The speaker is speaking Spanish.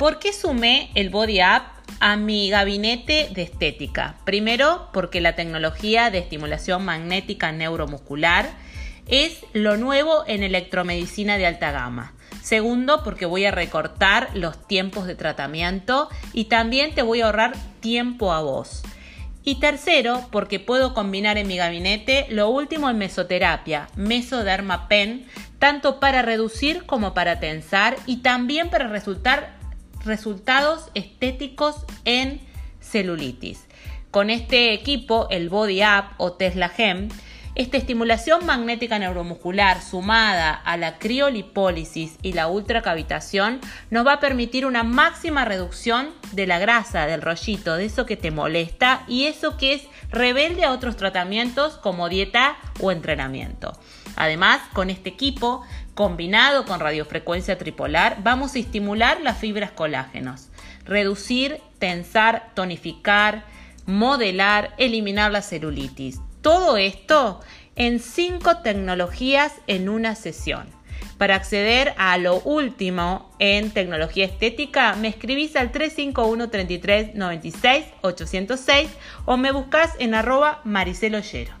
¿Por qué sumé el Body Up a mi gabinete de estética? Primero, porque la tecnología de estimulación magnética neuromuscular es lo nuevo en electromedicina de alta gama. Segundo, porque voy a recortar los tiempos de tratamiento y también te voy a ahorrar tiempo a vos. Y tercero, porque puedo combinar en mi gabinete lo último en mesoterapia, mesoderma pen, tanto para reducir como para tensar y también para resultar resultados estéticos en celulitis. Con este equipo, el Body Up o Tesla Gem, esta estimulación magnética neuromuscular sumada a la criolipólisis y la ultracavitación nos va a permitir una máxima reducción de la grasa, del rollito, de eso que te molesta y eso que es rebelde a otros tratamientos como dieta o entrenamiento. Además, con este equipo, combinado con radiofrecuencia tripolar, vamos a estimular las fibras colágenos, reducir, tensar, tonificar, modelar, eliminar la celulitis. Todo esto en cinco tecnologías en una sesión. Para acceder a lo último en tecnología estética, me escribís al 351 33 96 806 o me buscas en arroba Maricelo Ollero.